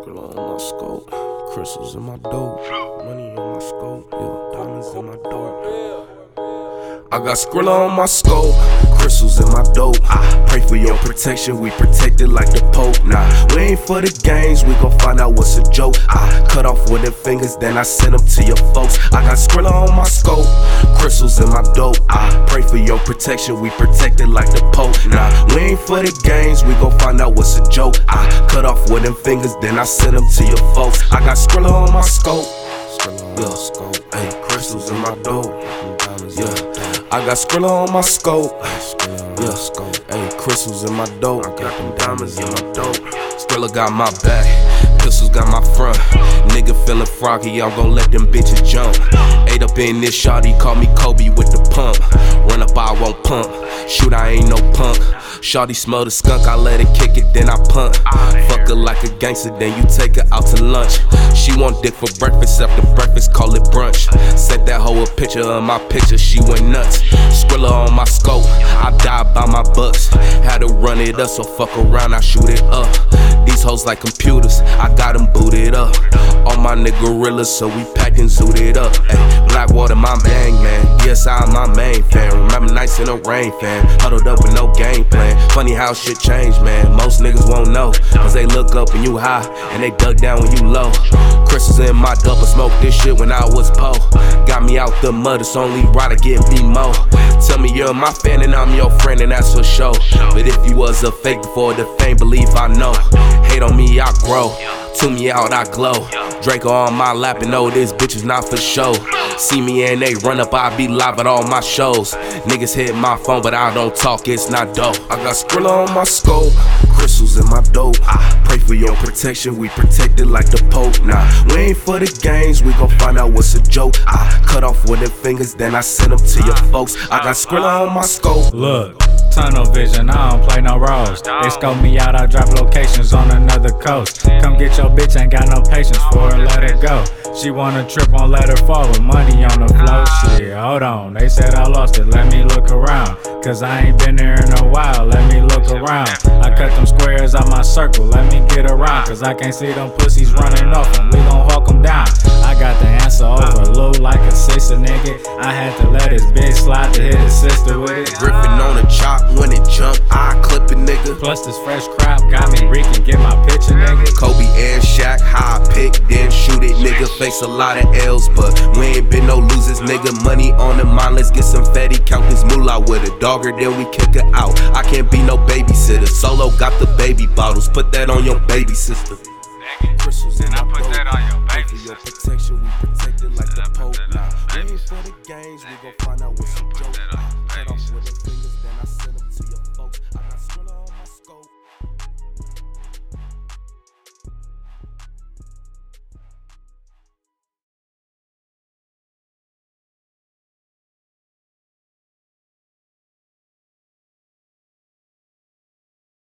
Skrilla on my scope, crystals in my dope, money in my scope, yeah, diamonds in my dope. I got Skrilla on my scope, crystals in my dope. I pray for your protection, we protected like the Pope. Nah, we ain't for the games, we gon' find out what's a joke. I cut off with the fingers, then I send them to your folks. I got Skrilla on my scope, crystals in my dope. I protection, we protected like the Pope. Nah, we ain't for the games, we gon' find out what's a joke. I cut off with them fingers, then I send them to your folks. I got Skrilla on my scope. Yeah, scope, ayy, crystals in my dope. Yeah. I got Skrilla on my scope. Yeah, scope. Ayy, crystals in my dope. I got them diamonds in my dope. Skrilla got my back. Pistols got my front. Nigga feeling froggy, I'm gon' let them bitches jump. In this shotty, call me Kobe with the pump. Run up, I won't pump. Shoot, I ain't no punk. Shawty smell the skunk, I let it kick it, then I punt. Fuck her like a gangster, then you take her out to lunch. She want dick for breakfast, after breakfast, call it brunch. Sent that hoe a picture of my picture, she went nuts. Skrilla on my scope, I die by my bucks. Had to run it up, so fuck around, I shoot it up. These hoes like computers, I got them booted up. My nigga gorillas, so we packin' zooted up. Ay, Blackwater, my main man. Yes, I'm my main fan. Remember nights in the rain, fan. Huddled up with no game plan. Funny how shit changed, man. Most niggas won't know. Cause they look up when you high, and they duck down when you low. Chris Crystals in my double smoke this shit when I was po. Got me out the mud, it's only right to get me mo. Tell me you're my fan and I'm your friend, and that's for sure. But if you was a fake before the fame, believe I know. Hate on me, I grow. To me out, I glow. Draco on my lap and know this bitch is not for show. See me and they run up, I be live at all my shows. Niggas hit my phone, but I don't talk, it's not dope. I got Skrilla on my scope, crystals in my dope. I pray for your protection, we protected like the Pope. Nah, we ain't for the games, we gon' find out what's a joke. I cut off with them fingers, then I send them to your folks. I got Skrilla on my scope. Look, tunnel vision, I don't play no roles. They scope me out, I drop locations on another coast. Come get your bitch, ain't got no patience for her, let her go. She wanna trip on, let her fall with money on the flow. Shit, hold on, they said I lost it, let me look around. Cause I ain't been there in a while, let me look around. I cut them squares out my circle, let me get around. Cause I can't see them pussies running off, and we gon' hawk them down. I got the answer over low like a sister nigga. I had to let his bitch slide to hit his sister with it. Griffin chop, when it jump, I clip a nigga. Plus this fresh crop got me reeking, get my picture, nigga. Kobe and Shaq, high pick, then shoot it, nigga. Face a lot of L's, but we ain't been no losers, nigga. Money on the mind, let's get some fatty. Count this moolah with a dogger, then we kick her out. I can't be no babysitter. Solo got the baby bottles, put that on your baby sister. Crystals And I put that on your baby for your protection, we protected like the Pope. that on Nah, your we ain't for the games, we gon'